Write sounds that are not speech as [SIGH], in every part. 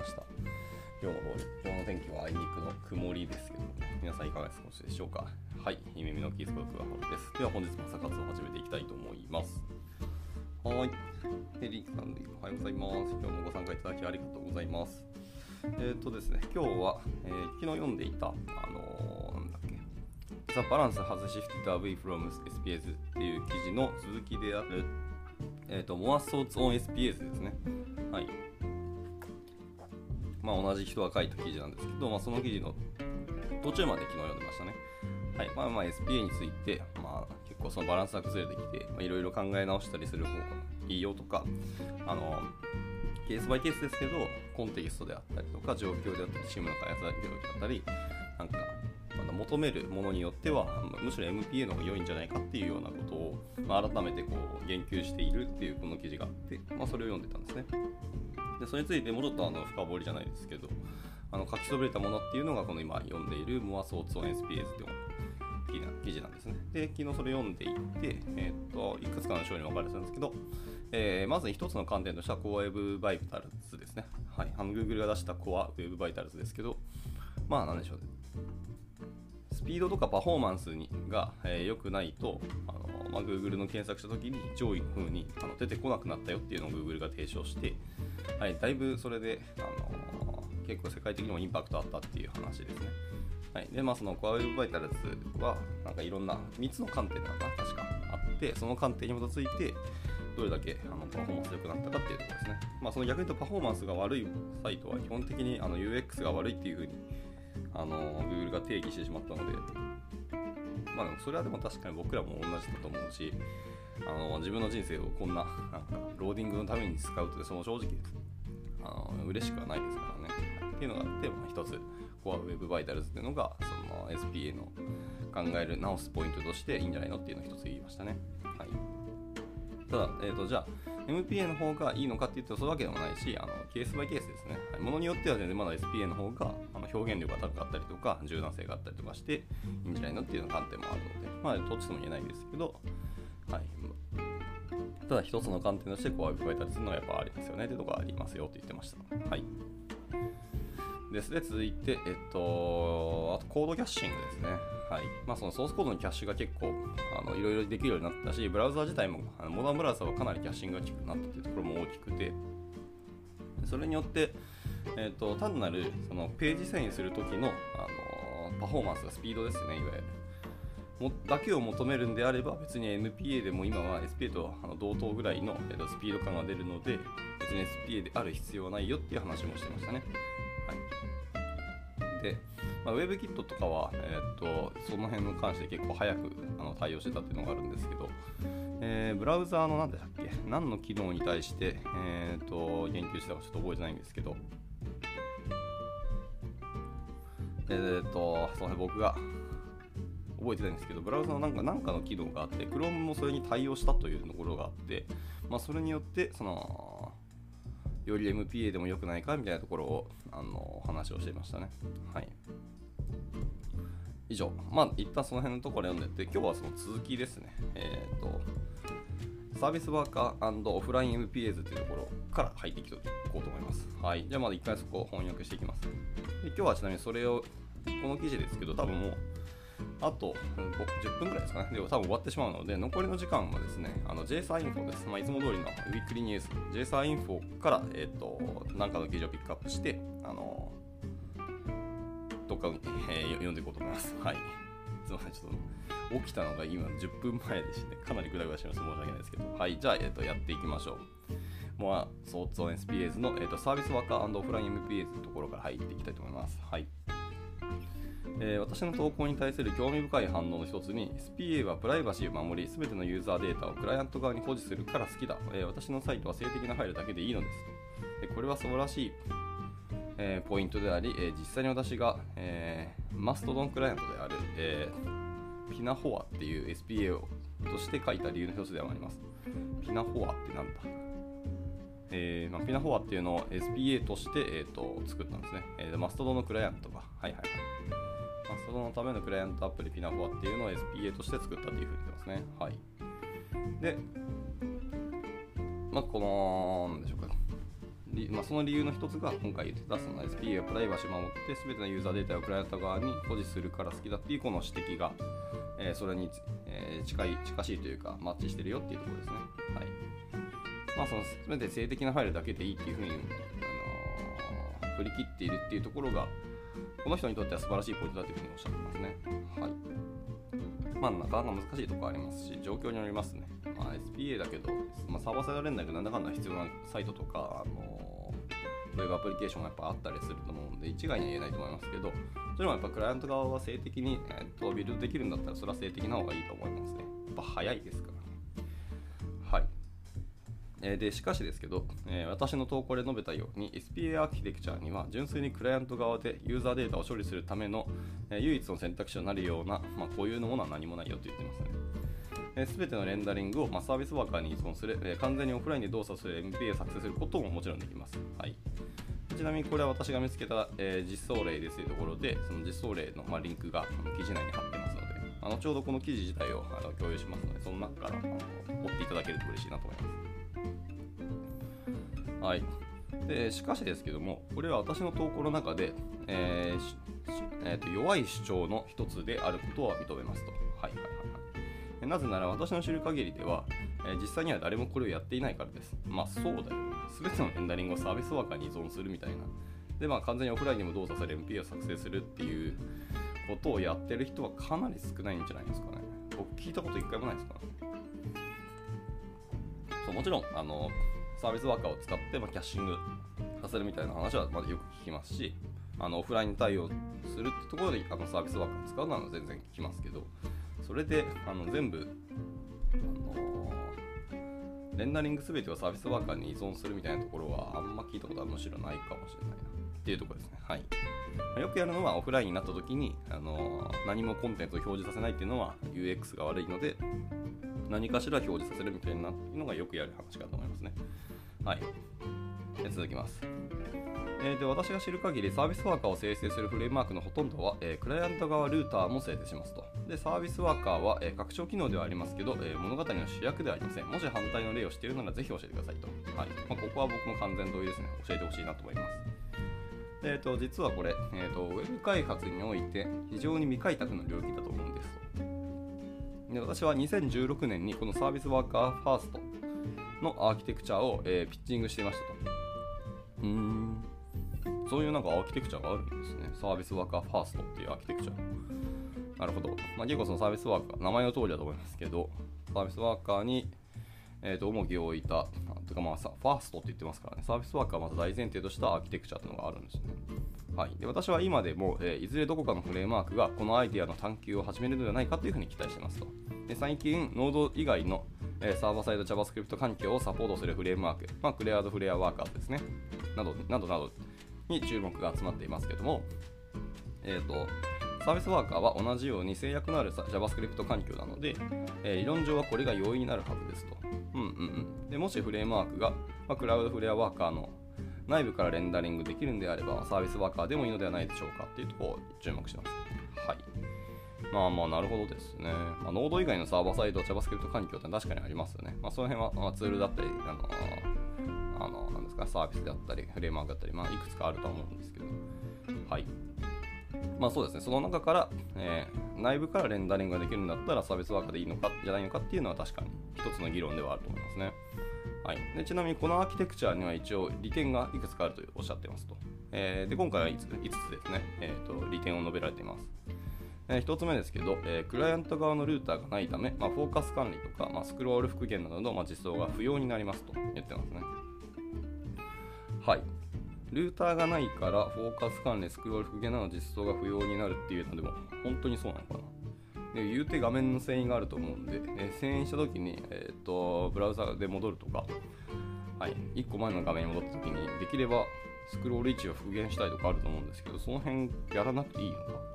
ました。今日の今日の天気はあいにくの曇りですけど、ね、皆さんいかがお過ごしでしょうか？はい、耳のキースコークはホルです。では本日も朝活を始めていきたいと思います。はい、ヘリーさんでおはようございます。今日もご参加いただきありがとうございます。えっ、ー、とですね、今日は、えー、昨日読んでいた、あのー、なんだっけ、The Balance Has Shifted Away from SPS っていう記事の続きである、えっ、ー、と、More Thoughts on SPS ですね。はい。まあ、同じ人が書いた記事なんですけど、まあ、その記事の途中まで昨日読んでましたね。はい。まあ、まあ、SPA について、まあ、結構そのバランスが崩れてきて、いろいろ考え直したりする方がいいよとか、あの、ケースバイケースですけど、コンテキストであったりとか、状況であったり、チームの開発であったり、なんか、求めるものによってはむしろ MPA の方が良いんじゃないかっていうようなことを、まあ、改めてこう言及しているっていうこの記事があって、まあ、それを読んでたんですねでそれについてもうちょっとあの深掘りじゃないですけどあの書きそびれたものっていうのがこの今読んでいるモアソーツオン SPAs っていう記事なんですね。で、昨日それ読んでいって、えー、っといくつかの章に分かれてたんですけど、えー、まず一つの観点としては Core Web Vitals ですね。はい。あの Google が出した Core Web Vitals ですけど、まあなんでしょうね。スピードとかパフォーマンスにが良、えー、くないと、あのまあ、Google の検索したときに上位の風にあの出てこなくなったよっていうのを Google が提唱して、はい、だいぶそれで、あのー、結構世界的にもインパクトあったっていう話ですね。はい、で、まあ、その Core Web Vitals は、なんかいろんな3つの観点なのかな、確かあって、その観点に基づいて、どれだけあのパフォーマンス良くなったかっていうところですね。まあ、その逆に言うとパフォーマンスが悪いサイトは基本的にあの UX が悪いっていうふうにあの Google が定義してしまったので、まあ、でもそれはでも確かに僕らも同じだと思うし、あの自分の人生をこんななんかローディングのために使うとその正直あの嬉しくはないですからね。っていうのがあって、まあ、一つ Core Web Vitals っていうのがその SPA の考える直すポイントとしていいんじゃないのっていうのを一つ言いましたね。はい、ただ、えーと、じゃあ MPA の方がいいのかっていうとそういうわけでもないしあのケースバイケースですね。はい、ものによっては全然まだ SPA の方があの表現力が高かったりとか柔軟性があったりとかしていいんじゃないのっていう観点もあるのでまあどっちとも言えないですけど、はい、ただ一つの観点としてこう加えたりするのはやっぱありますよねっていうとこありますよって言ってました。はいですで続いて、えっと、あとコードキャッシングですね。はい。まあ、そのソースコードのキャッシュが結構、いろいろできるようになったし、ブラウザ自体も、あのモダンブラウザはかなりキャッシングが効くなったというところも大きくて、それによって、えっと、単なるそのページ遷移するときの、あのパフォーマンスが、スピードですね、いわゆる。もだけを求めるんであれば別に NPA でも今は SPA とあの同等ぐらいの、スピード感が出るので別に SPA である必要はないよっていう話もしてましたね。はい。で、まあ、WebKit とかは、えー、っとその辺に関して結構早くあの対応してたっていうのがあるんですけど、えー、ブラウザーの何でしたっけ？何の機能に対して、えー、っと言及したかちょっと覚えてないんですけど、えー、っとその辺僕が覚えてないんですけど、ブラウザのなんかなんかの機能があって、Chrome もそれに対応したというところがあって、まあ、それによって、その、より MPA でも良くないかみたいなところをあの話をしていましたね。はい。以上、まあ、一旦その辺のところ読んでって、今日はその続きですね。えっ、ー、と、サービスワーカーオフライン MPAs というところから入っていこうと思います。はい。じゃあまず一回そこを翻訳していきます。で今日はちなみにそれを、この記事ですけど、多分もうあと10分ぐらいですかね。で、多分終わってしまうので、残りの時間はですね、JSA インフォです。まあ、いつも通りのウィークリーニュース、JSA インフォから、えっ、ー、と、何かの記事をピックアップして、あのどっか、えー、読んでいこうと思います。はい。すみません、ちょっと起きたのが今10分前でして、かなりグダグダします。申し訳ないですけど。はい、じゃあ、えっ、ー、と、やっていきましょう。モア、ソーツオン SPAs の、えーと、サービスワーカーオフライン MPAs のところから入っていきたいと思います。はい。えー、私の投稿に対する興味深い反応の一つに SPA はプライバシーを守り全てのユーザーデータをクライアント側に保持するから好きだ、えー、私のサイトは性的な配慮だけでいいのです。でこれは素晴らしい、えー、ポイントであり、え実際に私が、えマストドンクライアントである、えピナフォアっていう SPA をとして書いた理由の一つではあります。ピナフォアってなんだ？えーまあ、ピナフォアっていうのを SPA として、えーと、作ったんですね、えー、マストドンのクライアントが。はいはいはい。まあ、そのためのクライアントアプリピナフォアっていうのを SPA として作ったというふうに言ってますね。はい。で、まあ、この、なんでしょうか。まあ、その理由の一つが今回言ってたその SPA やプライバシーを守って全てのユーザーデータをクライアント側に保持するから好きだっていうこの指摘が、え、それに、え、近い近しいというかマッチしてるよっていうところですね。はいまあ、その全て性的なファイルだけでいいっていうふうに、あの、振り切っているっていうところがこの人にとっては素晴らしいポイントだというふうにおっしゃってますね。はい。まあ、なかなか難しいところありますし、状況によりますね。まあ、SPA だけど、まあ、サーバーサイド連絡なんだかんだ必要なサイトとか、あのウェブアプリケーションがやっぱあったりすると思うんで、一概には言えないと思いますけど、それもやっぱクライアント側は性的に、えー、とビルドできるんだったら、それは性的な方がいいと思いますね。やっぱ早いですか。えでしかしですけど、え、私の投稿で述べたように SPA アーキテクチャには純粋にクライアント側でユーザーデータを処理するための、え、唯一の選択肢となるような、まあ、こういうものは何もないよと言ってますね。す、べ、てのレンダリングを、ま、サービスワーカーに依存する、え、完全にオフラインで動作する MPA を作成することももちろんできます。はい、ちなみにこれは私が見つけた、え、実装例ですというところで、その実装例の、ま、リンクが記事内に貼ってますので、あのちょうどこの記事自体をあの共有しますので、その中からあの追っていただけると嬉しいなと思います。はい。でしかしですけども、これは私の投稿の中で、えーえーと、弱い主張の一つであることは認めますと。はいはいはい。なぜなら私の知る限りでは、えー、実際には誰もこれをやっていないからです。まあそうだよ。すべてのレンダリングをサービスワーカーに依存するみたいな。で、まあ完全にオフラインにも動作され MP を作成するっていうことをやってる人はかなり少ないんじゃないですかね。僕聞いたこと一回もないですから、ね。そうもちろん、あの、サービスワーカーを使って、まあ、キャッシングさせるみたいな話はまだよく聞きますし、あのオフライン対応するってところであのサービスワーカーを使うのは全然聞きますけど、それであの全部、あのー、レンダリング全てをサービスワーカーに依存するみたいなところはあんま聞いたことはむしろないかもしれないなっていうところですね。はい。よくやるのはオフラインになった時に、あのー、何もコンテンツを表示させないっていうのは UX が悪いので、何かしら表示させるみたいなのがよくやる話かと思いますね。はい。続きます。えー、で私が知る限りサービスワーカーを生成するフレームワークのほとんどは、えー、クライアント側ルーターも生成しますと。で、サービスワーカーは、えー、拡張機能ではありますけど、え物語の主役ではありません。もし反対の例を知っているならぜひ教えてくださいと。はいまあ、ここは僕も完全同意ですね。教えてほしいなと思います。えーと、実はこれ、えーと、ウェブ開発において非常に未開拓の領域だと思うんです。で私は2016年にこの service worker first のアーキテクチャを、えー、ピッチングしていましたと。うーん。そういうなんかアーキテクチャがあるんですね。 service worker first っていうアーキテクチャ。なるほど。まあ、結構その service worker、名前の通りだと思いますけど、 service worker に、えー、と重きを置いた、とかまあ first って言ってますからね、 service worker はまず大前提としたアーキテクチャというのがあるんですね。はい、で私は今でも、えー、いずれどこかのフレームワークがこのアイデアの探求を始めるのではないかというふうに期待していますと。で最近、ノード以外のえサーバーサイド JavaScript 環境をサポートするフレームワーク、まあ、クレアードフレアワーカーですね、などなどなどに注目が集まっていますけども、えーと、サービスワーカーは同じように制約のある JavaScript 環境なので、えー、理論上はこれが容易になるはずですと。うんうんうん、でもしフレームワークが、まあ、クラウドフレアワーカーの内部からレンダリングできるんであれば、サービスワーカーでもいいのではないでしょうかっていうところを注目してます。はい。まあまあ、なるほどですね。まあ、ノード以外のサーバーサイド JavaScript 環境って確かにありますよね。まあ、その辺は、まあ、ツールだったり、あのあのなんですか、サービスであったり、フレームワークだったり、まあ、いくつかあるとは思うんですけど。はい。まあそうですね、その中から、えー、内部からレンダリングができるんだったらサービスワーカーでいいのかじゃないのかっていうのは確かに一つの議論ではあると思いますね。はい、でちなみにこのアーキテクチャには一応利点がいくつかあるとおっしゃってますと。えー、で今回は 5, 5つですね、えーと、利点を述べられています。えー、1つ目ですけど、えー、クライアント側のルーターがないため、まあ、フォーカス管理とか、まあ、スクロール復元などの、まあ、実装が不要になりますと言ってますね。はい。ルーターがないからフォーカス管理、スクロール復元などの実装が不要になるっていうのでも本当にそうなのかな。で言うて画面の遷移があると思うんで、えー、遷移した時に、えーと、ブラウザで戻るとか、はい、1個前の画面に戻った時にできればスクロール位置を復元したいとかあると思うんですけどその辺やらなくていいのか？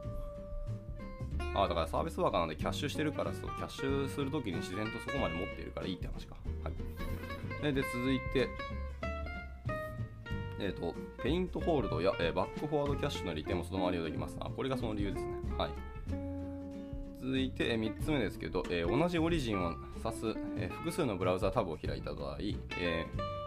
あだからサービスワーカーなんでキャッシュしてるからそうキャッシュするときに自然とそこまで持っているからいいって話か。はい、で続いて、えっ、ー、と、ペイントホールドや、えー、バックフォワードキャッシュの利点もそのまま利用できます。あ、これがその理由ですね。はい。続いて3つ目ですけど、えー、同じオリジンを指す、えー、複数のブラウザタブを開いた場合、え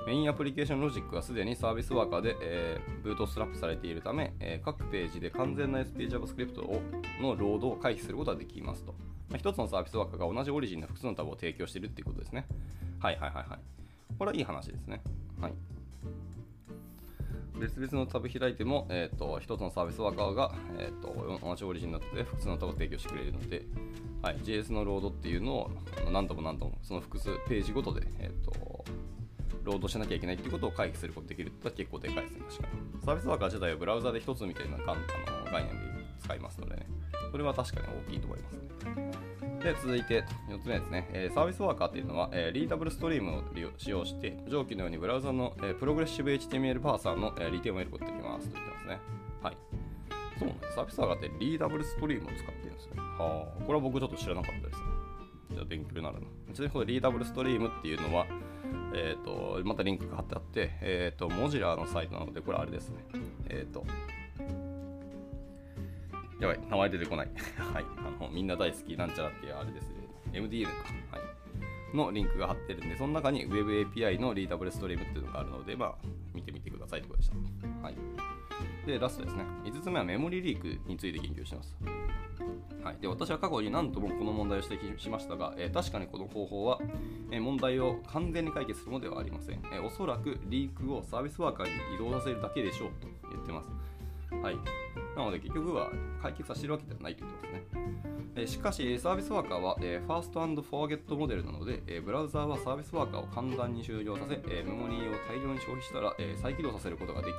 ー、メインアプリケーションロジックがすでにサービスワーカーで、え、ブートストラップされているため、え各ページで完全な SPJavaScript をのロードを回避することができますと。まあ、1つのサービスワーカーが同じオリジンの複数のタブを提供しているということですね。はいはいはいはい。これはいい話ですね。はい。別々のタブ開いても、えーと、1つのサービスワーカーが、えーと、同じオリジンだって複数のタブを提供してくれるので、はい、JS のロードっていうのを何度も何度もその複数ページごとで、えーと、ロードしなきゃいけないっていうことを回避することができるって結構でかいですね、確かに。サービスワーカー自体はブラウザで1つみたいな概念で使いますのでね、それは確かに大きいと思いますね。で続いて4つ目ですね、えー、サービスワーカーっていうのは、えー、リーダブルストリームを利用使用して上記のようにブラウザの、えー、プログレッシブ HTML パーサーの、えー、利点を得ることができますと言ってますね。はい。そうなんです。サービスワーカーってリーダブルストリームを使ってるんですね。はあ、これは僕ちょっと知らなかったですね。じゃあ勉強になるな。ちなみにこのリーダブルストリームっていうのは、えっ、ー、と、またリンクが貼ってあって、えっ、ー、と、モジュラーのサイトなので、これあれですね。えっ、ー、と、やばい、名前出てこない。[LAUGHS] はい。あの、みんな大好きなんちゃらっていうあれですね。MDN か。はい。のリンクが貼ってるんで、その中に WebAPI のリーダブルストリームっていうのがあるので、まあ、見てみてくださいってことでした。はい。で、ラストですね。5つ目はメモリリークについて研究してます。はい、で私は過去に何度もこの問題を指摘しましたが、えー、確かにこの方法は、えー、問題を完全に解決するものではありません、えー、おそらくリークをサービスワーカーに移動させるだけでしょうと言ってます。はい、なので結局は解決はしてるわけではないということですね。えしかし、サービスワーカーは、えファーストフォーゲットモデルなので、えブラウザーはサービスワーカーを簡単に終了させ、えメモリーを大量に消費したら、え再起動させることができ、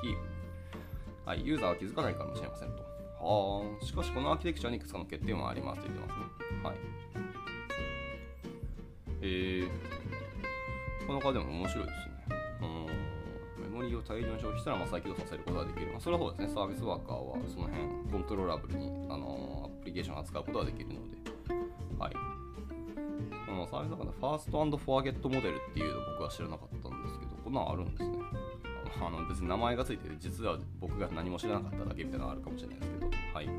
はい、ユーザーは気づかないかもしれませんと。はあ、しかしこのアーキテクチャにいくつかの欠点はありますと言ってますね。はい。えー、この中でも面白いですね。リーを大量に消費したらまあ再起動させることができる。まあ、それはそうですね、サービスワーカーはその辺コントローラブルに、あのアプリケーションを扱うことができるので、はい。このサービスワーカーのファーストフォーゲットモデルっていうのを僕は知らなかったんですけど、こんなんあるんですね。あの別に名前がついてて、実は僕が何も知らなかっただけみたいなのがあるかもしれないですけど、はい。フ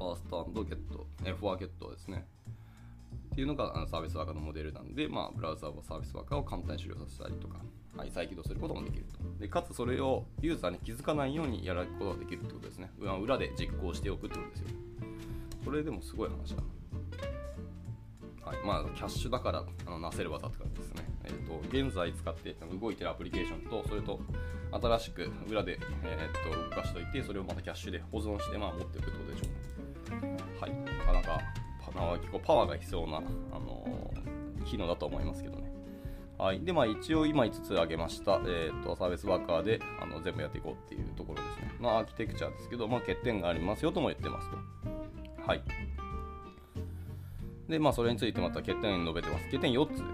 ァーストゲット、えフォアゲットですね。っていうのがサービスワーカーのモデルなんで、まあ、ブラウザーはサービスワーカーを簡単に終了させたりとか、再起動することもできると。でかつそれをユーザーに気づかないようにやることができるってことですね。裏で実行しておくってことですよ。これでもすごい話だな。はい、まあ、キャッシュだからあのなせる技って感じですね。えーと、現在使って動いてるアプリケーションと、それと新しく裏で、えーと、動かしておいて、それをまたキャッシュで保存して、まあ、持っておくってことでしょうね。はい、なかなか結構パワーが必要な、あのー、機能だと思いますけどね。はい。で、まあ一応今5つ挙げました、えーと、サービスワーカーであの全部やっていこうっていうところですね。まあアーキテクチャですけど、まあ欠点がありますよとも言ってますと。はい。で、まあそれについてまた欠点述べてます。欠点4つですね。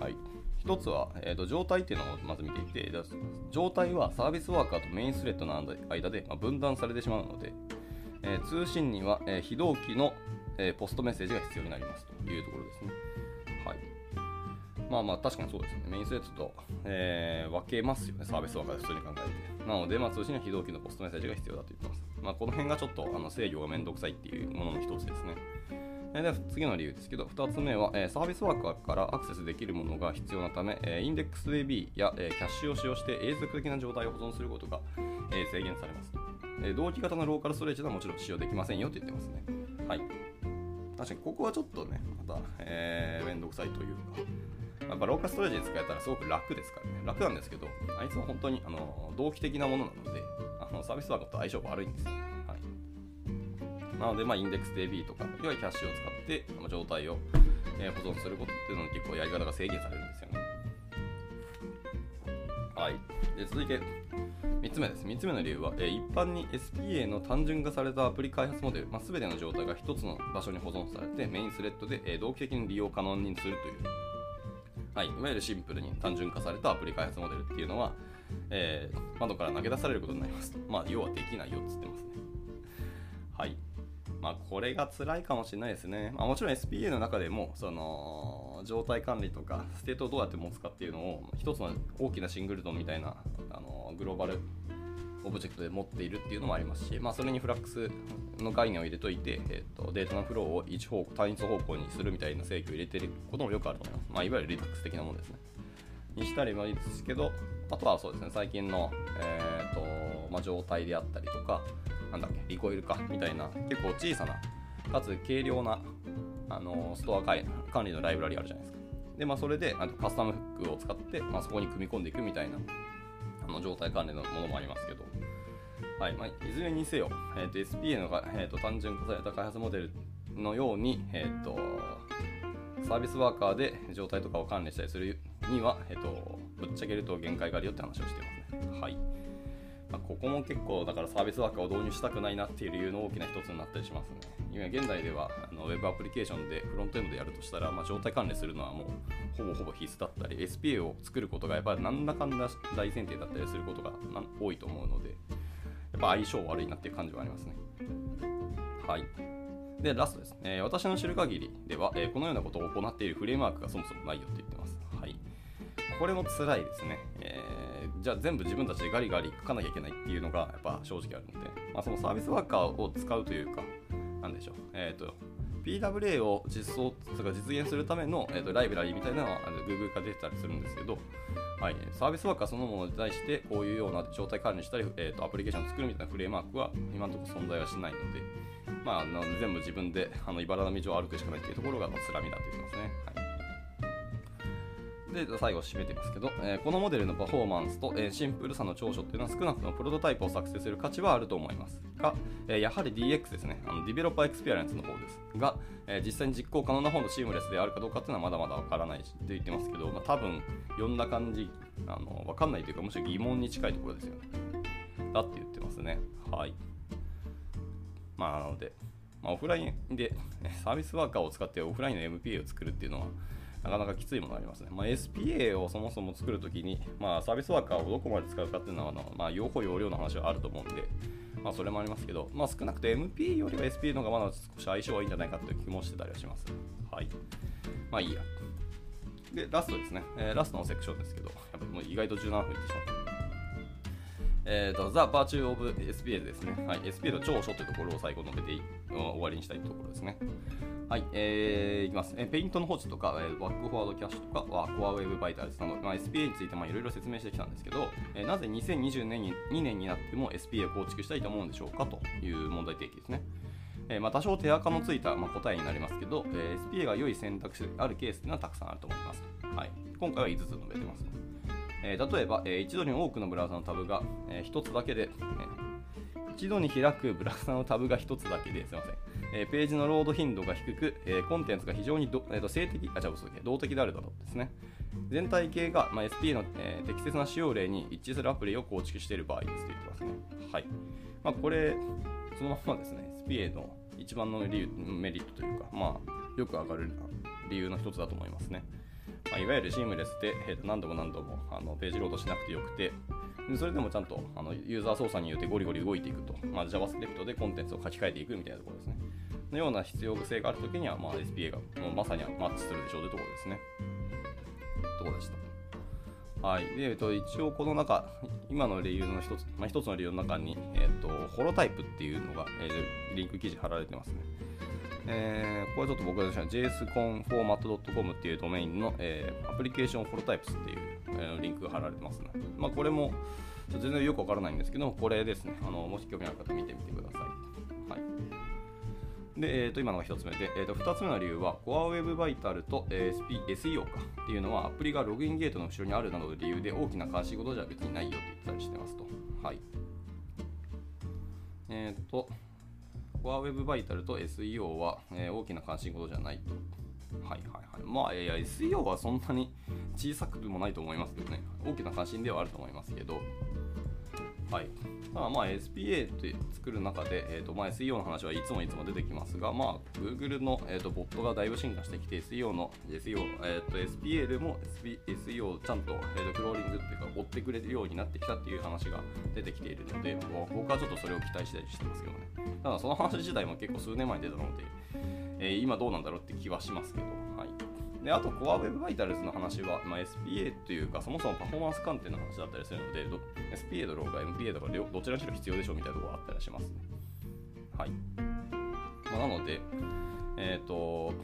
はい。1つは、えーと、状態っていうのをまず見ていて、状態はサービスワーカーとメインスレッドの間で、まあ、分断されてしまうので、えー、通信には、えー、非同期のえー、ポストメッセージが必要になりますというところですね。はい。まあまあ確かにそうですね。メインスレッドと、えー、分けますよね。サービスワーカーで普通に考えて。なので、まあ、通信には非同期のポストメッセージが必要だと言ってます。まあ、この辺がちょっとあの制御がめんどくさいっていうものの一つですね。で次の理由ですけど、2つ目は、えー、サービスワーカーからアクセスできるものが必要なため、えー、インデックス DB や、えー、キャッシュを使用して永続的な状態を保存することが、えー、制限されます、えー。同期型のローカルストレージではもちろん使用できませんよと言ってますね。はい。確かにここはちょっとね、また、えー、めんどくさいというか、やっぱローカストレージで使えたらすごく楽ですからね。楽なんですけど、あいつは本当にあの同期的なものなので、あのサービスワークと相性悪いんですよ。はい、なので、まあ、インデックス DB とか、いわゆるキャッシュを使って、状態を、えー、保存することっていうのに結構やり方が制限されるんですよね。はい。で続いて、3つ目です。3つ目の理由は、えー、一般に SPA の単純化されたアプリ開発モデル、まあ、全ての状態が1つの場所に保存されて、メインスレッドで、えー、同期的に利用可能にするという、はい、いわゆるシンプルに単純化されたアプリ開発モデルっていうのは、えー、窓から投げ出されることになりますと。まあ、要はできないよっつってますね。はい。まあ、これが辛いかもしれないですね。まあ、もちろん SPA の中でも、その、状態管理とか、 state をどうやって持つかっていうのを、一つの大きな singleton みたいな、あの、 global object で持っているっていうのもありますし、まあ、それにフラックスの概念を入れといて、えーと、データのフローを一方単一方向にするみたいな制御を入れてることもよくあると思います。まあ、いわゆる Redux 的なものですね。にしたりもいいですけど、あとはそうですね、最近の、えーとまあ、状態であったりとか、なんだっけ、リコイルかみたいな、結構小さな、かつ軽量なあのストア管理のライブラリあるじゃないですか。で、まあ、それでカスタムフックを使って、まあ、そこに組み込んでいくみたいなあの状態関連のものもありますけど、はいまあ、いずれにせよ、えーと、SPA の、えーと、単純化された開発モデルのように、えーと、サービスワーカーで状態とかを管理したりするには、えー、とぶっちゃけると限界があるよって話をしていますね。はいまあ、ここも結構だからサービスワーカーを導入したくないなっていう理由の大きな一つになったりしますね。今現在ではあのウェブアプリケーションでフロントエンドでやるとしたら、まあ、状態管理するのはもうほぼほぼ必須だったり SPA を作ることがやっぱり何らかんだ大前提だったりすることが多いと思うのでやっぱ相性悪いなっていう感じはありますね。はい。で、ラストですね。私の知る限りでは、えこのようなことを行っているフレームワークがそもそもないよって言ってます。はい。これも辛いですね。え、じゃあ全部自分たちでガリガリ書かなきゃいけないっていうのがやっぱ正直あるので、まあ、そのサービスワーカーを使うというか、なんでしょう。えっ、ー、と、PWA を実装とか実現するための、えーと、ライブラリーみたいなのは Google から出てたりするんですけど、はい、サービスワーカーそのものに対してこういうような状態管理したり、えーと、アプリケーションを作るみたいなフレームワークは今のところ存在はしないので、まあ、全部自分であの茨の道を歩くしかないというところがつらみだと言ってますね。はいで最後締めてますけど、えー、このモデルのパフォーマンスと、えー、シンプルさの長所っていうのは少なくともプロトタイプを作成する価値はあると思いますが、えー、やはり DX ですね。あの developer experience の方ですが、え実際に実行可能な方のシームレスであるかどうかっていうのはまだまだわからないと言ってますけど、まあ、多分読んだ感じあの分かんないというかむしろ疑問に近いところですよね。だって言ってますね。はい。まあなので、まあ、オフラインでサービスワーカーを使ってオフラインの MPA を作るっていうのはなかなかきついものありますね。まあ、SPA をそもそも作るときに、まあ、サービスワーカーをどこまで使うかっていうのは、まあ、用法用量の話はあると思うんで、まあ、それもありますけど、まあ、少なくと MP よりは SPA の方がまだ少し相性はいいんじゃないかという気もしてたりはします。はい。まあいいや。で、ラストですね。えー、ラストのセクションですけど、やっぱもう意外と17分いってしまった。えーと、 The Virtue of SPA ですね。はい、SPA の長所というところを最後述べて終わりにしたいところですね。はい、えー、いきます。え、 paint の保持とか、え、 back forward cache とか、 Core Web Vitals など、まあ、SPA についていろいろ説明してきたんですけど、え、なぜ2020年に2年になっても SPA を構築したいと思うんでしょうか？という問題提起ですね。えまあ、多少手垢のついた、まあ、答えになりますけど、え、SPA が良い選択肢であるケースというのはたくさんあると思います。はい、今回は5つ述べてます、え、例えば、え、一度に多くのブラウザのタブが、えー、1つだけで、え、一度に開くブラウザのタブが1つだけですいません、えー、ページのロード頻度が低く、えー、コンテンツが非常にど、えー、と性的、あ、じゃあ、動的であるだろうですね。全体系が、まあ、SP の、えー、適切な使用例に一致するアプリを構築している場合ですと言ってますね。はい。まあ、これ、そのままですね、SPA の一番の理由メリットというか、まあ、よく上がる理由の一つだと思いますね。まあ、いわゆるシームレスで、えー、何度も何度もあのページロードしなくてよくて、それでもちゃんとあのユーザー操作によってゴリゴリ動いていくと、まあ、JavaScript でコンテンツを書き換えていくみたいなところですね。のような必要性があるときには、まあ、SPA がもうまさにマッチするでしょうというところですね。ところでした。はい。で、えっと、一応この中、今の理由の一つ、まあ、一つの理由の中に、えっと、ホロタイプっていうのが、えー、リンク記事貼られてますね。えー、これちょっと僕が jsconformat.com っていうドメインの、えー、アプリケーションホロタイプスっていう、えー、リンクが貼られてますね。まあ、これも全然よくわからないんですけど、これですね。あのもし興味ある方見てみてください。はいで、えー、と今のが1つ目で、えー、と2つ目の理由は Core Web Vital と、えー、SEO かっていうのはアプリがログインゲートの後ろにあるなどの理由で大きな監視事じゃ別にないよって言ったりしてますと。はい。えっ、ー、と、コアウェブバイタルと SEO は、えー、大きな関心事じゃないと。はいはいはい。まあ、いや、SEO はそんなに小さくもないと思いますけどね。大きな関心ではあると思いますけど、はい。ただまあ SPA って作る中で、えーとまあ、SEO の話はいつもいつも出てきますが、まあ、Google の、えーと、ボットがだいぶ進化してきて SEO の SEO、えーと、SPA でも SEO をちゃんと,、えーと、クローリングっていうか追ってくれるようになってきたっていう話が出てきているので、僕はちょっとそれを期待したりしてますけどね。ただその話自体も結構数年前に出たので、えー、今どうなんだろうって気はしますけど、であと、Core Web Vitals の話は、まあ、SPA というか、そもそもパフォーマンス観点の話だったりするので、SPA だろうが MPA だろうがどちらにしろ必要でしょうみたいなところがあったりしますね。はい。まあ、なので、えっ、ー、と、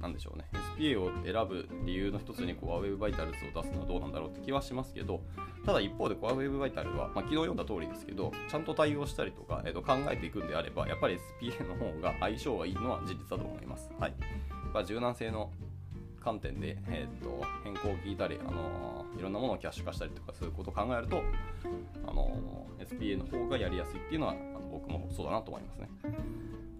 なんでしょうね、SPA を選ぶ理由の一つに Core Web Vitals を出すのはどうなんだろうって気はしますけど、ただ一方で Core Web Vital は、まあ、昨日読んだ通りですけど、ちゃんと対応したりとか、えー、と考えていくんであれば、やっぱり SPA の方が相性がいいのは事実だと思います。はい。まあ、柔軟性の観点で、えーと、変更を聞いたり、あの、いろんなものをキャッシュ化したりとかそういうことを考えると、あの、SPA の方がやりやすいっていうのはあの僕もそうだなと思いますね。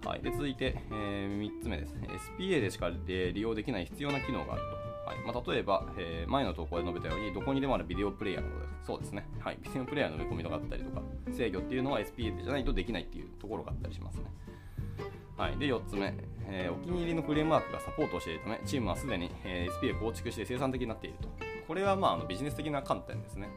はい、で続いて、えー、3つ目ですね。SPA でしか利用できない必要な機能があると。はいまあ、例えば、えー、前の投稿で述べたように、どこにでもあるビデオプレイヤーなので、そうですね。はい、ビデオプレイヤーの埋め込みとかあったりとか、制御っていうのは SPA じゃないとできないっていうところがあったりしますね。はい、で4つ目、えー、お気に入りのフレームワークがサポートしているため、チームはすでに、えー、SP を構築して生産的になっていると。これは、まあ、あのビジネス的な観点ですね。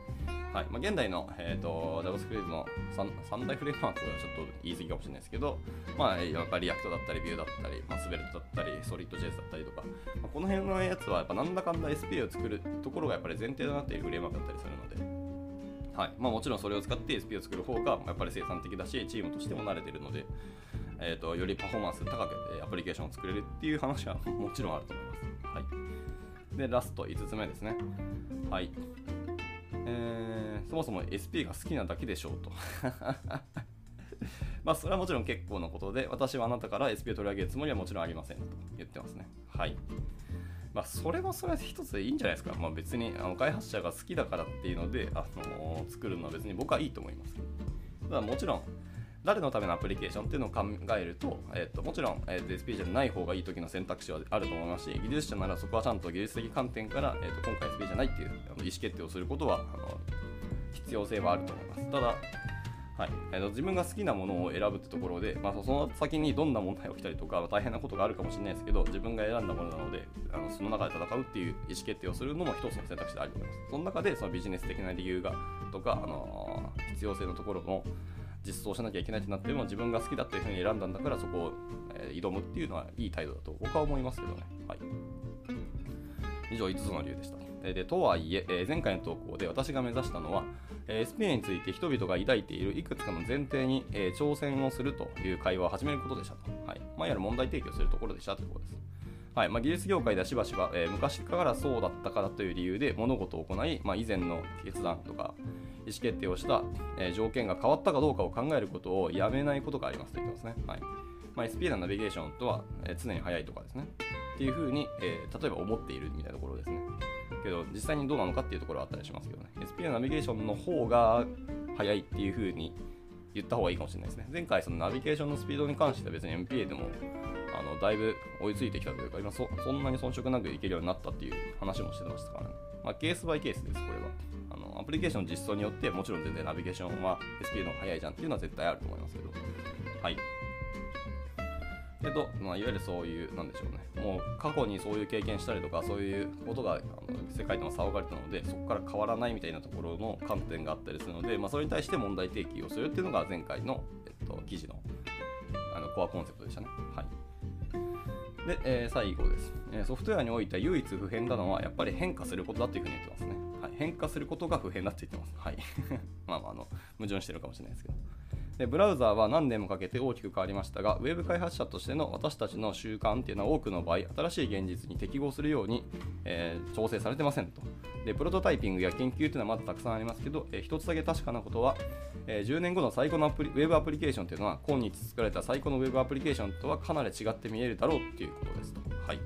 はい。まあ、現代の、えーと、JavaScript の 3, 3大フレームワークはちょっと言い過ぎかもしれないですけど、まあ、やっぱり React だったり、 Vue だったり、まあ、 Svelte だったり、 Solid JS だったりとか、まあ、この辺のやつはやっぱなんだかんだ SPA を作るところがやっぱり前提となっているフレームワークだったりするので、はい。まあ、もちろんそれを使って SP を作る方がやっぱり生産的だし、チームとしても慣れているので、えーと、よりパフォーマンス高くアプリケーションを作れるっていう話は [LAUGHS] もちろんあると思います。はい、で、ラスト5つ目ですね。はい。えー、そもそも SP が好きなだけでしょうと。[LAUGHS] まあ、それはもちろん結構なことで、私はあなたから SP を取り上げるつもりはもちろんありませんと言ってますね。はい。まあ、それもそれは一つでいいんじゃないですか。まあ、別にあの開発者が好きだからっていうので、あのー、作るのは別に僕はいいと思います。ただもちろん、誰のためのアプリケーションっていうのを考えると、えーと、もちろん、えーと、SP じゃない方がいい時の選択肢はあると思いますし、技術者ならそこはちゃんと技術的観点から、えーと、今回 SP じゃないっていうあの意思決定をすることはあの必要性はあると思います。ただ、はいえーと、自分が好きなものを選ぶってところで、まあ、その先にどんな問題が起きたりとか大変なことがあるかもしれないですけど自分が選んだものなのであのその中で戦うっていう意思決定をするのも一つの選択肢であると思いますその中でそのビジネス的な理由がとか、あのー、必要性のところも実装しなきゃいけないってなっても自分が好きだっていうふうに選んだんだからそこを、え挑むっていうのはいい態度だと僕は思いますけどね。はい、以上5つの理由でした。ででとはいええ前回の投稿で私が目指したのは、え SPA について人々が抱いているいくつかの前提に、え挑戦をするという会話を始めることでしたと。はいまあ、いわゆる問題提起をするところでしたということです。はいまあ、技術業界ではしばしば、えー、昔からそうだったからという理由で物事を行い、まあ、以前の決断とか意思決定をした、え、条件が変わったかどうかを考えることをやめないことがありますと言ってますね。はいまあ、SP のナビゲーションとは、え、常に速いとかですね。っていうふうに、えー、例えば思っているみたいなところですね。けど実際にどうなのかっていうところはあったりしますけどね。SP のナビゲーションの方が速いっていうふうに言った方がいいかもしれないですね。前回そのナビゲーションのスピードに関しては別に MPA でもあのだいぶ追いついてきたというか、今そそんなに遜色なくいけるようになったっていう話もしてましたからね。まあ、ケースバイケースです、これは。あのアプリケーション実装によって、もちろん全然ナビゲーションは SP の方が早いじゃんっていうのは絶対あると思いますけど。はい。けど、まあ、いわゆるそういう、なんでしょうね、もう過去にそういう経験したりとか、そういうことがあの世界でも騒がれたので、そこから変わらないみたいなところの観点があったりするので、まあ、それに対して問題提起をするっていうのが前回の、えっと、記事のあのコアコンセプトでしたね。はい。で、えー、最後です、え、ソフトウェアにおいて唯一不変なのはやっぱり変化することだというふうに言ってますね。はい、変化することが不変だって言ってます。はい。[LAUGHS] まあまあ、あの、矛盾してるかもしれないですけど。でブラウザーは何年もかけて大きく変わりましたが、ウェブ開発者としての私たちの習慣っていうのは多くの場合、新しい現実に適合するように、えー、調整されてませんと。で、プロトタイピングや研究っていうのはまだたくさんありますけど、えー、一つだけ確かなことは、えー、10年後の最高のアプリウェブアプリケーションというのは、今日作られた最高のウェブアプリケーションとはかなり違って見えるだろうっていうことですと。はい。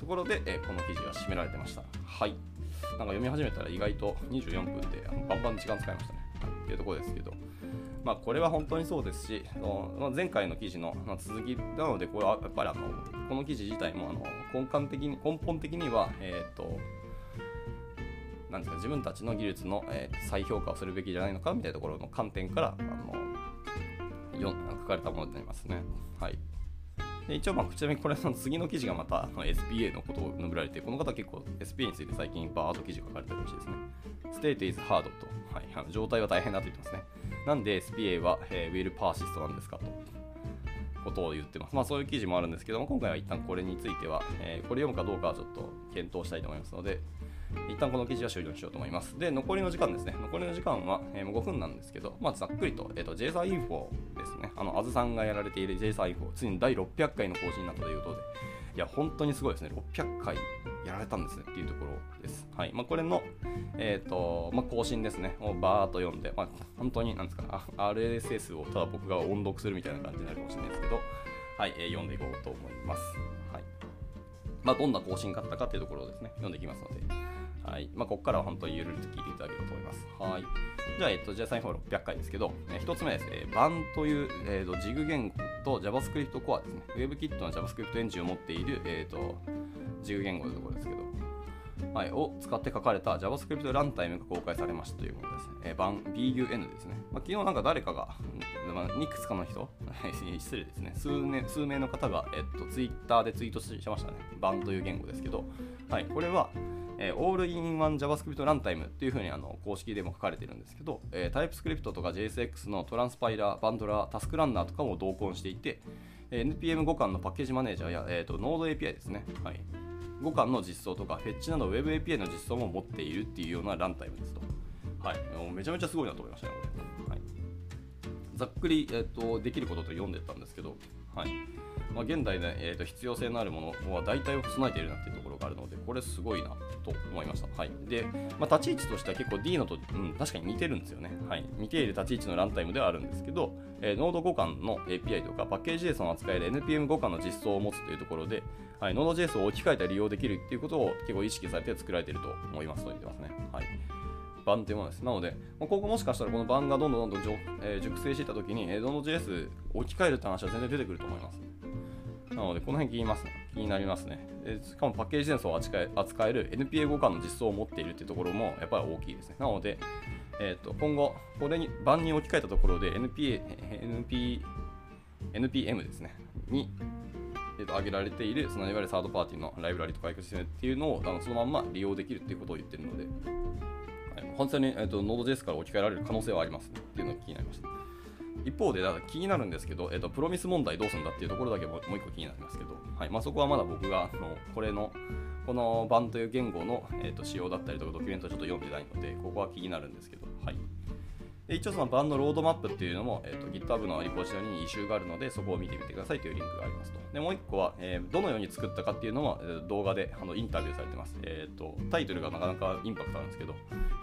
ところで、えー、この記事は締められてました。はい。なんか読み始めたら意外と24分でバンバン時間使いましたね。はい、っていうところですけど。まあ、これは本当にそうですし、前回の記事の続きなので、これはやっぱりあのこの記事自体もあの根幹的に根本的には、えーとなんですか自分たちの技術の、え、再評価をするべきじゃないのかみたいなところの観点からあの書かれたものになりますね。はい、で一応、まあ、ちなみにこれの次の記事がまた SPA のことを述べられて、この方結構 SPA について最近バーッと記事書かれてるらしいですね。State is hard と、はい、状態は大変だと言ってますね。なんで SPA は、えー、Will Persist なんですかと。ことを言ってます。まあそういう記事もあるんですけども、今回は一旦これについては、えー、これ読むかどうかはちょっと検討したいと思いますので、一旦この記事は終了にしようと思います。で、残りの時間ですね。残りの時間は、えー、5分なんですけど、まあ、ざっくりと、えっ、ー、と、JSA インフォですね。あの、あずさんがやられている JSA インフォ、ついに第600回の更新になったということで、いや、本当にすごいですね。600回やられたんですねっていうところです。はい。まあ、これの、えっ、ー、と、まあ、更新ですね。をバーっと読んで、まあ、本当に、なんですか、RSS をただ僕が音読するみたいな感じになるかもしれないですけど、はい、えー、読んでいこうと思います。はい。まあ、どんな更新があったかっていうところをですね、読んでいきますので、はい。まあ、ここからは本当にゆるりと聞いていただければと思います。はい。じゃあ、えっと、じゃあ最後600回ですけど、えー、1つ目ですね、バンという、えーと、ジグ言語と JavaScript Core ですね。WebKit の JavaScript エンジンを持っている、えーと、ジグ言語のところですけど、はい、を使って書かれた JavaScript ランタイムが公開されましたというものですね。えー、版 BUN ですね。まあ、昨日なんか誰かが、まあ、いくつかの人、[LAUGHS] 失礼ですね。数年数名の方が、えっと、Twitter でツイートしましたね。版という言語ですけど、はい、これは、えー、All in One JavaScript Runtime っていうふうにあの公式でも書かれてるんですけど、えー、TypeScript とか JSX のトランスパイラー、バンドラー、タスクランナーとかも同梱していて、えー、NPM 互換のパッケージマネージャーや、えーと、Node API ですね。はい互換の実装とか、フェッチなど Web API の実装も持っているっていうようなランタイムですと。はい。めちゃめちゃすごいなと思いましたね、これ。はい、ざっくり、えーと、できることと読んでったんですけど、はい。まあ、現代で、えーと、必要性のあるものは大体を備えているなっていうところがあるので、これすごいなと思いました。はい、で、まあ、立ち位置としては結構 D のと、うん、確かに似てるんですよね。はい、似ている立ち位置のランタイムではあるんですけど、えー、ノード互換の API とかパッケージ JSON を扱える NPM 互換の実装を持つというところで、はい、ノード JS を置き換えて利用できるっていうことを結構意識されて作られていると思いますと言ってますね。はい版っていうものです。なので、まあ、ここもしかしたらこの版がどんどんどんどん、えー、熟成していったときに、えー、Node.js 置き換えるって話は全然出てくると思います。なので、この辺気にます、ね、気になりますね。しかもパッケージセンスを扱え扱える NPA 互換の実装を持っているっていうところもやっぱり大きいですね。なので、えーと、今後、これに版に置き換えたところで NPA、NP、NPM ですね、に、えーと、挙げられている、そのいわゆるサードパーティーのライブラリとかエクシステムっていうのをあのそのまんま利用できるっていうことを言ってるので、本当に、えーと、Node.js から置き換えられる可能性はありますねっていうのが気になりました。一方で、気になるんですけど、えーと、プロミス問題どうするんだっていうところだけもう一個気になりますけど、はいまあ、そこはまだ僕があのこれの、この版という言語の、えーと、仕様だったりとかドキュメントをちょっと読んでないので、ここは気になるんですけど、はい。で一応その版のロードマップっていうのも、えーと、GitHub のリポジトリに異臭があるので、そこを見てみてくださいというリンクがありますと。で、もう一個は、えー、どのように作ったかっていうのも、えー、動画であのインタビューされてます。えーと。タイトルがなかなかインパクトあるんですけど、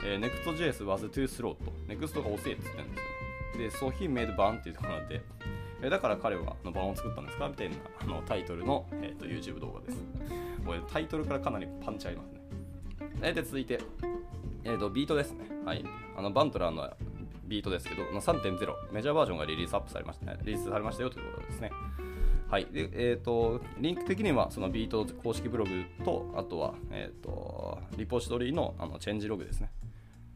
えー、Next.js was too slow と、Next が遅いって言ってるんですよね。で、ソヒメイドバンっていうところで、えだから彼はの版を作ったんですか？みたいなあのタイトルの、えーと、YouTube 動画です。これタイトルからかなりパンチありますねえ。で、続いて、えーと、 Vite ですね。はい。あのバンドラーの Vite ですけど、3.0、メジャーバージョンがリリースアップされました、ね、リリースされましたよということですね。はい。で、えっ、ー、と、リンク的には、その Vite 公式ブログと、あとは、えっ、ー、と、リポジトリのあの changelog ですね。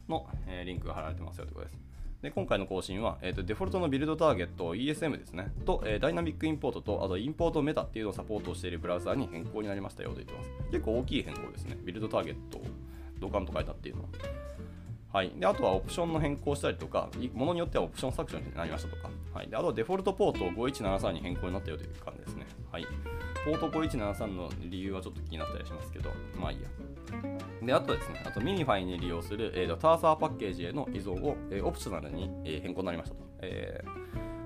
の、えー、リンクが貼られてますよということです。で今回の更新は、えーと、デフォルトのビルドターゲット ESM ですね、と、えー、 dynamic import と、あと import meta っていうのをサポートしているブラウザーに変更になりましたよと言ってます。結構大きい変更ですね。 build target をドカンと変えたっていうのは。はい、であとはオプションの変更したりとか、ものによってはオプション削除になりましたとか、はい、であとはデフォルトポートを5173に変更になったよという感じですね。はい、ポート5173の理由はちょっと気になったりしますけど、まあいいや。で、あとですね、あと minify に利用する、えー、 Terser パッケージへの依存を、えー、 optional に、えー、変更になりましたと。え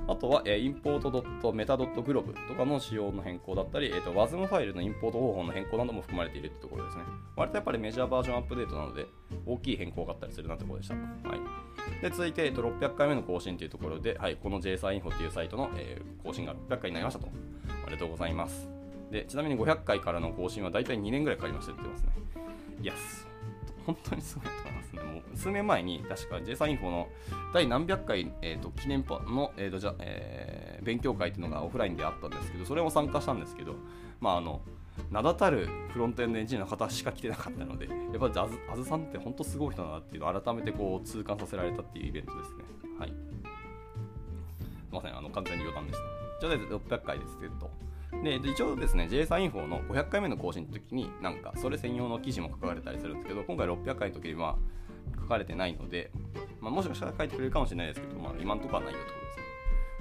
ー、あとは、えー、 import .meta.glob とかの仕様の変更だったり、えーと、WASM ファイルのインポート方法の変更なども含まれているというところですね。割とやっぱりメジャーバージョンアップデートなので、大きい変更があったりするなというとでした。はい、で続いて、えーと、600回目の更新というところで、はい、この JSA インフォというサイトの、えー、更新が600回になりましたと。ありがとうございます。でちなみに500回からの更新は大体2年ぐらいかかりましたって言ってますね。いや、本当にすごいと思いますね。もう数年前に、確か JSA インフォの第何百回、えーと、記念の、えーとじゃえー、勉強会っていうのがオフラインであったんですけど、それも参加したんですけど、まあ、あの、名だたるフロントエンドエンジニアの方しか来てなかったので、やっぱりあずさんって本当すごい人だなっていうのを改めてこう痛感させられたっていうイベントですね。はい。すみません、あの完全に余談でした。じゃあ、600回ですけど、で、一応ですね、JSA インフォの500回目の更新の時に、なんか、それ専用の記事も書かれたりするんですけど、今回600回の時には書かれてないので、まあ、もしかしたら書いてくれるかもしれないですけど、まあ、今のところはないよってことですね。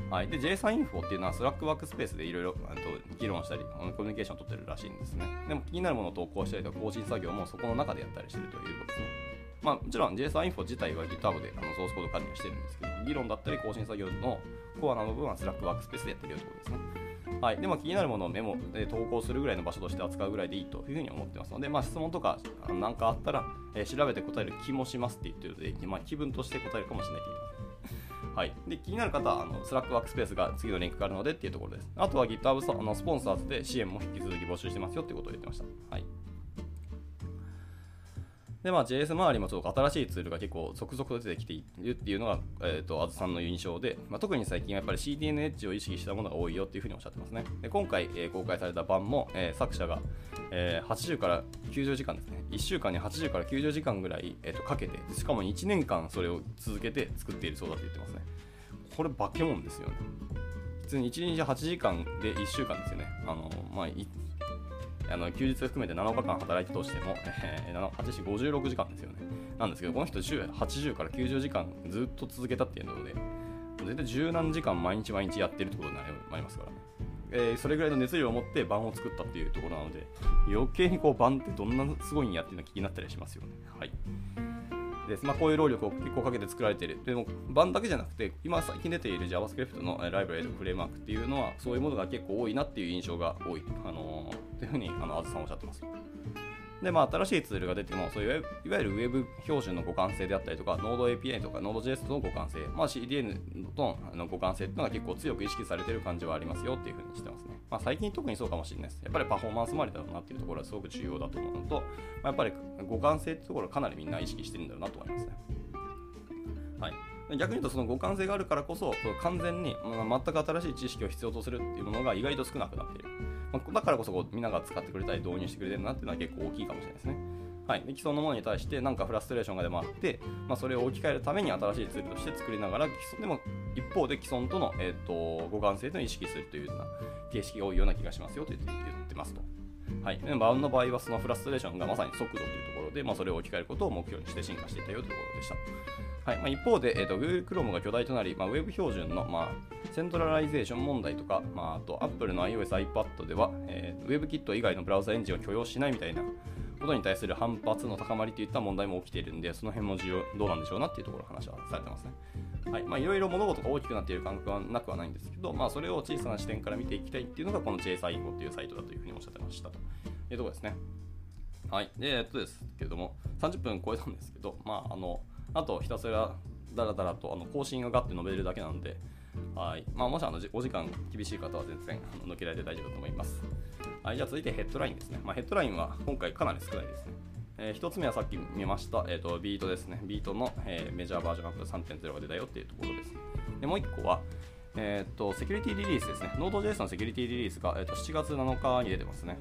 はい、で j s インフォっていうのはスラックワークスペースでいろいろ議論したりコミュニケーションを取ってるらしいんですね。でも気になるものを投稿したりとか更新作業もそこの中でやったりしてるということですね。まあ、もちろん JSer.info 自体は GitHub であのソースコード管理をしてるんですけど議論だったり更新作業のコアな部分は Slack ワークスペースでやってるよということですね。はい、でも気になるものをメモで投稿するぐらいの場所として扱うぐらいでいいというふうに思ってます。ので、まあ、質問とか何かあったら、えー、調べて答える気もしますって言ってるので、まあ、気分として答えるかもしれないというはい、で気になる方はあの Slack ワークスペースが次のリンクがあるのでっていうところです。あとは GitHub あの Sponsors で支援も引き続き募集してますよっていうことを言ってました。はい。で、まあ、JS 周りもちょっと新しいツールが結構続々と出てきているっていうのが、えーと、 azu さんの印象で、まあ、特に最近はやっぱり CDN エッジを意識したものが多いよっていうふうにおっしゃってますね。で今回、えー、公開された版も、えー、作者が、えー、80から90時間ですね。1週間に80から90時間ぐらい、えーと、かけて、しかも1年間それを続けて作っているそうだと言ってますね。これ化け物ですよね。普通に1日8時間で1週間ですよね。あのまああの休日含めて7日間働いたとしても、えー、8時56時間ですよね。なんですけど、この人週80から90時間ずっと続けたっていうので、絶対十何時間毎日毎日やってるってことになりますから。えー、それぐらいの熱量を持って盤を作ったっていうところなので、余計にこう盤ってどんなすごいんやっていうのが気になったりしますよね。はい。です。まあ、こういう労力を結構かけて作られている。でも、版だけじゃなくて、今最近出ている JavaScript のライブラリとフレームワークっていうのは、そういうものが結構多いなっていう印象が多い。あのー、というふうに、あの、あずさんおっしゃってます。で、まあ、新しいツールが出ても、そういういわゆる Web 標準の互換性であったりとか、Node API とか Node.js との互換性、まあ、CDN との互換性っていうのが結構強く意識されてる感じはありますよっていうふうにしてますね。まあ、最近特にそうかもしれないです。やっぱりパフォーマンス周りだろうなっていうところはすごく重要だと思うのと、まあ、やっぱり互換性っていうところはかなりみんな意識してるんだろうなと思いますね。はい、逆に言うとその互換性があるからこそ完全に、全く新しい知識を必要とするっていうものが意外と少なくなっている、まだからこそこうみんなが使ってくれたり導入してくれてるなっていうのは結構大きいかもしれないですねはい、で既存のものに対して何かフラストレーションがでもあって、まあ、それを置き換えるために新しいツールとして作りながら既存でも一方で既存との、えーと、互換性というのを意識するというような形式が多いような気がしますよと言ってますと。はい、 Bun の場合はそのフラストレーションがまさに速度というところで、まあ、それを置き換えることを目標にして進化していたよというところでした。はいまあ、一方で、えーと、Google Chrome が巨大となり、まあ、Web 標準の、まあ、 centralization 問題とか、まあ、あと Apple の iOS、iPad では、えー、WebKit 以外のブラウザエンジンを許容しないみたいなことに対する反発の高まりといった問題も起きているんで、その辺も重要どうなんでしょうなっていうところの話はされてますね。はいまあ、いろいろ物事が大きくなっている感覚はなくはないんですけど、まあ、それを小さな視点から見ていきたいっていうのがこの JSIGO っていうサイトだというふうにおっしゃってましたというところですね。はい。で、えっとですけれども、30分超えたんですけど、まあ、あの、あとひたすらだらだらとあの更新がガッて述べるだけなので、はいまあ、もしあのお時間厳しい方は全然抜けられて大丈夫だと思います。はい、じゃあ続いてヘッドラインですね。まあ、ヘッドラインは今回かなり少ないですね。えー、1つ目はさっき見ました、えーと、ビートですね。ビートの、えー、メジャーバージョンアップ3.0が出たよっていうところです。でもう1個は、えっ、と、セキュリティリリースですね。Node.js のセキュリティリリースが、えーと、7月7日に出てますね。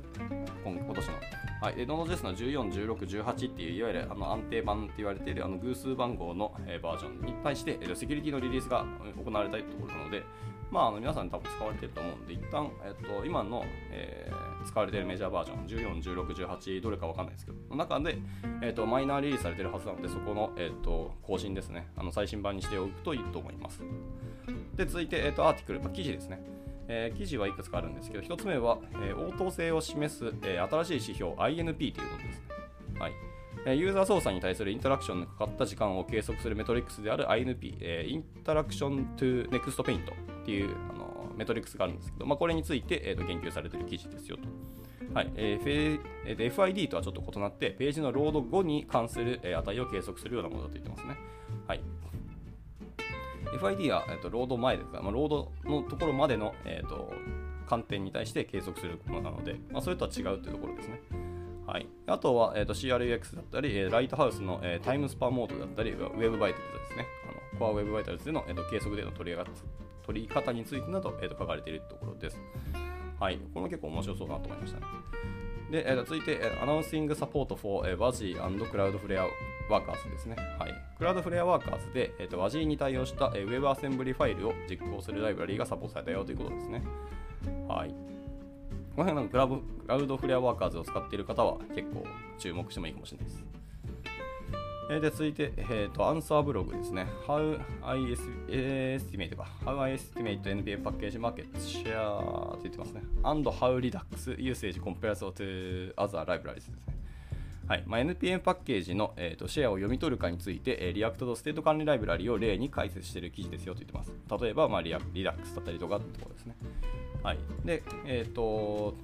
今今年の。はい。で、Node.js の14、16、18っていう、いわゆるあの安定版って言われているあの偶数番号の、えー、バージョンに対して、えー、セキュリティのリリースが行われたいところなので、まあ、あの皆さん多分使われてると思うんで、一旦、えっ、と、今の、えー、使われているメジャーバージョン、14、16、18、どれかわかんないですけど、の中で、えっ、と、マイナーリリースされてるはずなので、そこの、えっ、と、更新ですね。あの最新版にしておくといいと思います。で、続いて、えーと、アーティクル、まあ、記事ですね。えー、記事はいくつかあるんですけど、1つ目は、えー、応答性を示す、えー、新しい指標 INP ということですね。はいユーザー操作に対するインタラクションのかかった時間を計測するメトリックスである INP、え、インタラクション to Next Paint っていうあのメトリックスがあるんですけど、まあ、これについて、えーと、言及されている記事ですよと。はいえーえー、FID とはちょっと異なって、ページのロード後に関する、え、値を計測するようなものだと言ってますね。はい FID は、えーと、ロード前ですが、まあ、ロードのところまでの、えーと、観点に対して計測するものなので、まあ、それとは違うというところですね。はい、あとは、えーと、CRUX だったり、えー、ライトハウスの、えー、タイムスパモードだったり、ウェブバイタルズですね。あのコアウェブバイタルズでの、えー、と計測での取り取り方についてなど、えー、と書かれているところです。はい、これも結構面白そうだなと思いましたね。で、えー、続いて、アナウンシングサポート for、えー、WASI and Cloudflare ワーカーズですね。はい。クラウドフレアワーカーズで、えーと、WASI に対応した、えー、WebAssembly ファイルを実行するライブラリーがサポートされたよということですね。はい。この辺のクラブクラウドフレアワーカーズを使っている方は結構注目してもいいかもしれないです。えー、で続いて、えーと、アンサーブログですね。How I estimate か。How I estimate NPM package market share って言ってますね。And how Redux usage compares to other libraries ですね。はいまあ、NPM パッケージの、えーと、シェアを読み取るかについて、えー、 React とステート管理ライブラリを例に解説している記事ですよと言ってます。例えば、まあ、リ Redux だったりとかってとことですね。はい。で、えっ、ー、と、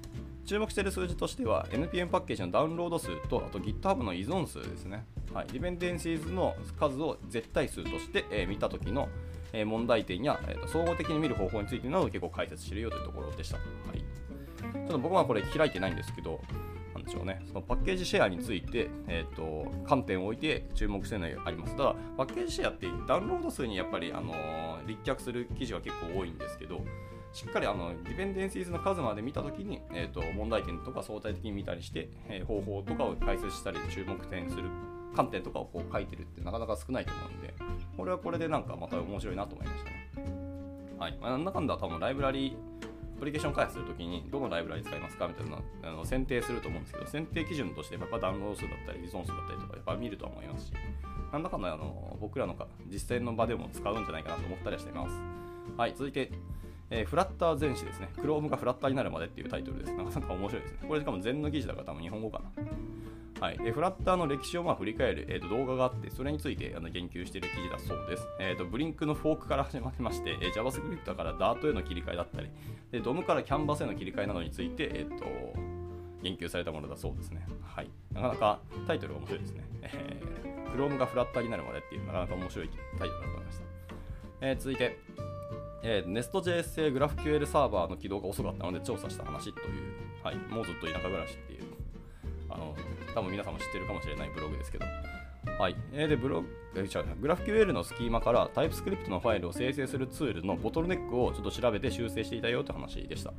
注目している数字としては NPM パッケージのダウンロード数とあと GitHub の依存数ですね。はい、 dependencies の数を絶対数として、えー、見たときの、え、問題点や、えーと、総合的に見る方法についてなど結構解説しているよというところでした。はい、ちょっと僕はこれ開いてないんですけど、なんでしょうね、そのパッケージシェアについて、えーと、観点を置いて注目しているのがあります。ただ、パッケージシェアってダウンロード数にやっぱり、あのー、立脚する記事は結構多いんですけど、しっかりあのディペンデンシーズの数まで見たときに、えーと、問題点とか相対的に見たりして、えー、方法とかを解説したり注目点する観点とかをこう書いてるってなかなか少ないと思うんでこれはこれでなんかまた面白いなと思いましたね。はい。ま、なんだかんだ多分ライブラリアプリケーション開発するときにどのライブラリ使いますかみたいなあの選定すると思うんですけど選定基準としてやっぱダウンロード数だったり依存数だったりとかやっぱ見ると思いますしなんだかんだあの僕らの実践の場でも使うんじゃないかなと思ったりはしていますはい続いてえー、フラッター全史ですね。Chrome がフラッターになるまでっていうタイトルです。なかなか面白いですね。これしかも全の記事だから多分日本語かな。はい、でフラッターの歴史をま振り返る、えー、と動画があって、それについてあの言及している記事だそうです。えーと、ブリンクのフォークから始まりまして、えー、JavaScript から Dart への切り替えだったり、で DOM から Canvas への切り替えなどについて、えーと、言及されたものだそうですね。はい、なかなかタイトルが面白いですね。え、Chrome がフラッターになるまでっていう、なかなか面白いタイトルだと思いました。えー、続いて、えー、Nest.js 製 GraphQL サーバーの起動が遅かったので調査した話という、はい、もうずっと田舎暮らしっていうあの多分皆さんも知ってるかもしれないブログですけど、はい。え、で、ブログ、え、違う、グラフ QL のスキーマから TypeScript のファイルを生成するツールのボトルネックをちょっと調べて修正していたよという話でした。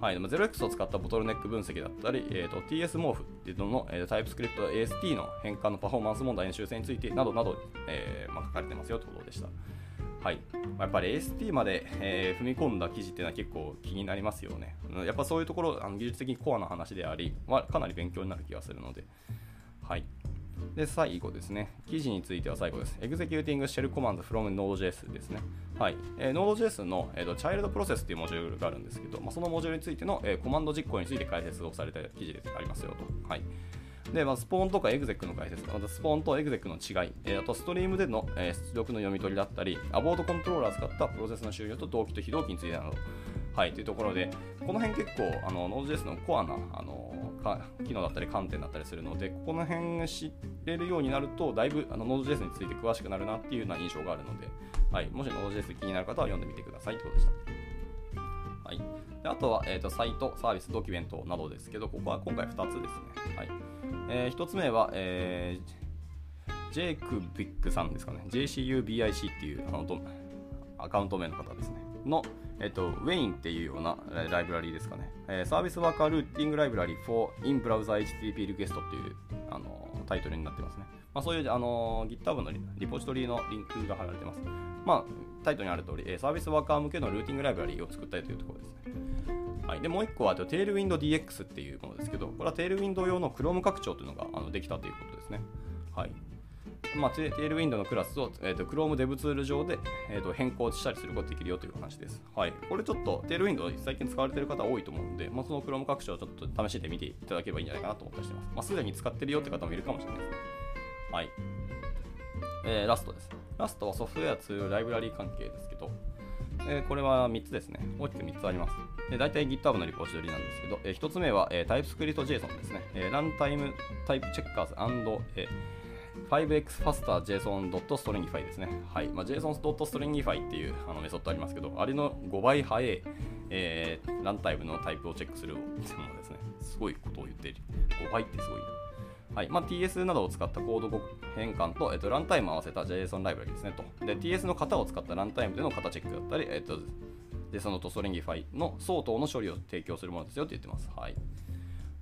はい、0x を使ったボトルネック分析だったり、えーと、TS モーフっていうのの、えー、TypeScript AST の変換のパフォーマンス問題の修正についてなどなど、えーまあ、書かれてますよということでした。はい、やっぱり AST まで、えー、踏み込んだ記事っていうのは結構気になりますよね。やっぱそういうところ、あの技術的にコアな話であり、まあ、かなり勉強になる気がするので。はい。で、最後ですね。記事については最後です。Executing Shell Commands from Node.js ですね。はい。えー、Node.js の、えーと、Child Process というモジュールがあるんですけど、まあ、そのモジュールについての、えー、コマンド実行について解説をされた記事でありますよと。はい。で、まあ、スポーンとかエグゼックの解説、またスポーンとエグゼックの違い、えー、あとストリームでの、えー、出力の読み取りだったり、アボードコントローラーを使ったプロセスの終了と同期と非同期についてなど、はい、というところで、この辺結構、あの、Node.js のコアな、あの、機能だったり観点だったりするので、ここの辺知れるようになると、だいぶあの Node.js について詳しくなるなっていうような印象があるので、はい、もし Node.js 気になる方は読んでみてくださいということでした。はい、あとは、えーと、サイト、サービス、ドキュメントなどですけど、ここは今回2つですね。はいえー、1つ目は、えー、ジェイクビックさんですかね。JCUBIC っていうあのアカウント名の方ですね。の、えっと、Wayne っていうようなライブラリーですかね。えー、サービスワーカールーティングライブラリー for in browser HTTP request っていうあのタイトルになってますね。まあ、そういうあの GitHub のリポジトリのリンクが貼られてます。まあ、タイトルにある通り、サービスワーカー向けのルーティングライブラリーを作ったりというところですね。はい、でもう1個は Tailwind DX っていうものですけど、これは Tailwind 用の Chrome 拡張というのがあのできたということですね。はい、まあ、テールウィンドのクラスを、えーと、Chrome デブツール上で、えーと、変更したりすることができるよという話です。はい。これちょっとテールウィンド最近使われている方多いと思うので、まあ、その Chrome 拡張をちょっと試してみていただければいいんじゃないかなと思ったりしてます。まあ、すでに使ってるよって方もいるかもしれないですね。はい。えー、ラストです。ラストはソフトウェアツールライブラリー関係ですけど、えー、これは3つですね。大きく3つあります。で大体 GitHub のリポジトリなんですけど、えー、1つ目は、えー、TypeScript JSON ですね。えー、ランタイムタイプチェッカーズ、えー 5xFasterJSON.Stringify ですね。はい。まあ、JSON.Stringify っていうあのメソッドありますけど、あれの5倍速い、えー、ランタイムのタイプをチェックするものですね。すごいことを言っている。5倍ってすごいな。はいまあ、TS などを使ったコード変換と、えっと、ランタイムを合わせた JSON ライブラリですねと。で、TS の型を使ったランタイムでの型チェックだったり、えっと、JSON と Stringify の相当の処理を提供するものですよって言ってます。はい。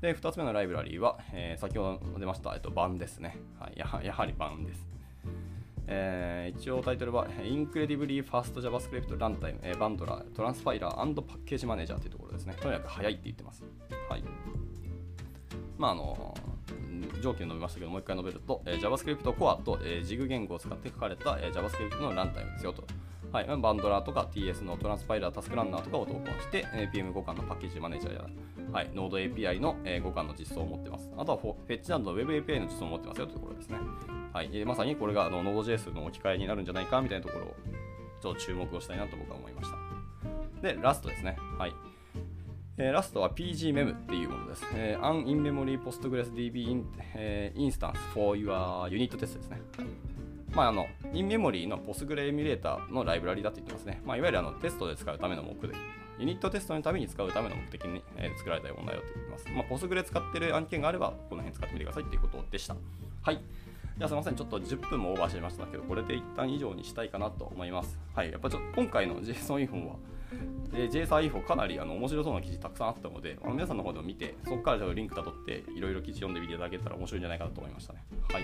で、2つ目のライブラリは、えー、先ほど出ました、えっと、版ですね。はい、やはやはり版です。えー、一応タイトルは Incredibly Fast JavaScript Runtime、えー、バンドラー、トランスファイラー Package Manager というところですね。とにかく早いって言ってます。はい。まあ、あの、条件述べましたけど、もう一回述べると、えー JavaScript Core と、えー JIG 言語を使って書かれた、えー JavaScript のランタイムですよと。はい、バンドラーとか TS のトランスパイラー、タスクランナーとかを投稿して、PM 互換のパッケージマネージャーや、はい、Node API の、えー互換の実装を持ってます。あとはフォフェッチなどの Web API の実装を持ってますよというところですね。はい、えーまさにこれがあの Node.js の置き換えになるんじゃないかみたいなところをちょっと注目をしたいなと僕は思いました。で、ラストですね。はい。えーラストは PGMem っていうものです。えー、An In-Memory PostgreSDB in、えー Instance for your Unit Test ですね。まあ、あの、In-Memory の Postgre エミュレーターのライブラリだって言ってますね。まあ、いわゆるあのテストで使うための目的。ユニットテストのために使うための目的に、えー作られたものだよって言ってます。まあ、Postgre 使ってる案件があれば、この辺使ってみてくださいっていうことでした。はい。じゃすみません、ちょっと10分もオーバーしちゃいましたけど、これで一旦以上にしたいかなと思います。はい、やっぱちょっと今回の JSON インフォンは、で JSON インフォかなりあの面白そうな記事たくさんあったので、あの皆さんの方でも見て、そこからちょっとリンクたどって、いろいろ記事読んでみていただけたら面白いんじゃないかなと思いましたね。はい。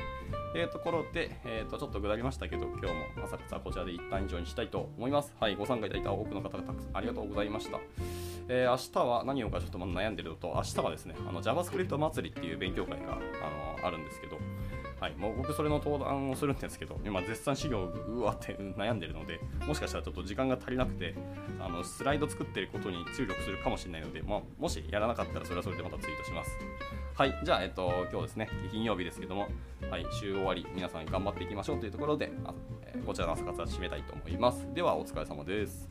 というところで、えー、とちょっとぐだりましたけど、今日も朝活はこちらで一旦以上にしたいと思います。はい、ご参加いただいた多くの方々たくさんありがとうございました。えー明日は何をかちょっと悩んでるのと、明日はですね、あの JavaScript 祭りっていう勉強会があのあるんですけど、はい、もう僕それの登壇をするんですけど、今絶賛資料うわって悩んでるので、もしかしたらちょっと時間が足りなくて、あのスライド作ってることに注力するかもしれないので、まあ、もしやらなかったらそれはそれでまたツイートします。はい、じゃあ、えっと、今日ですね、金曜日ですけども、はい、週終わり、皆さん頑張っていきましょうというところで、あえーこちらの朝活は締めたいと思います。では、お疲れ様です。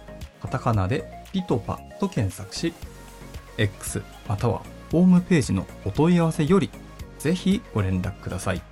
カタカナでピトパと検索し、X またはホームページのお問い合わせより、ぜひご連絡ください。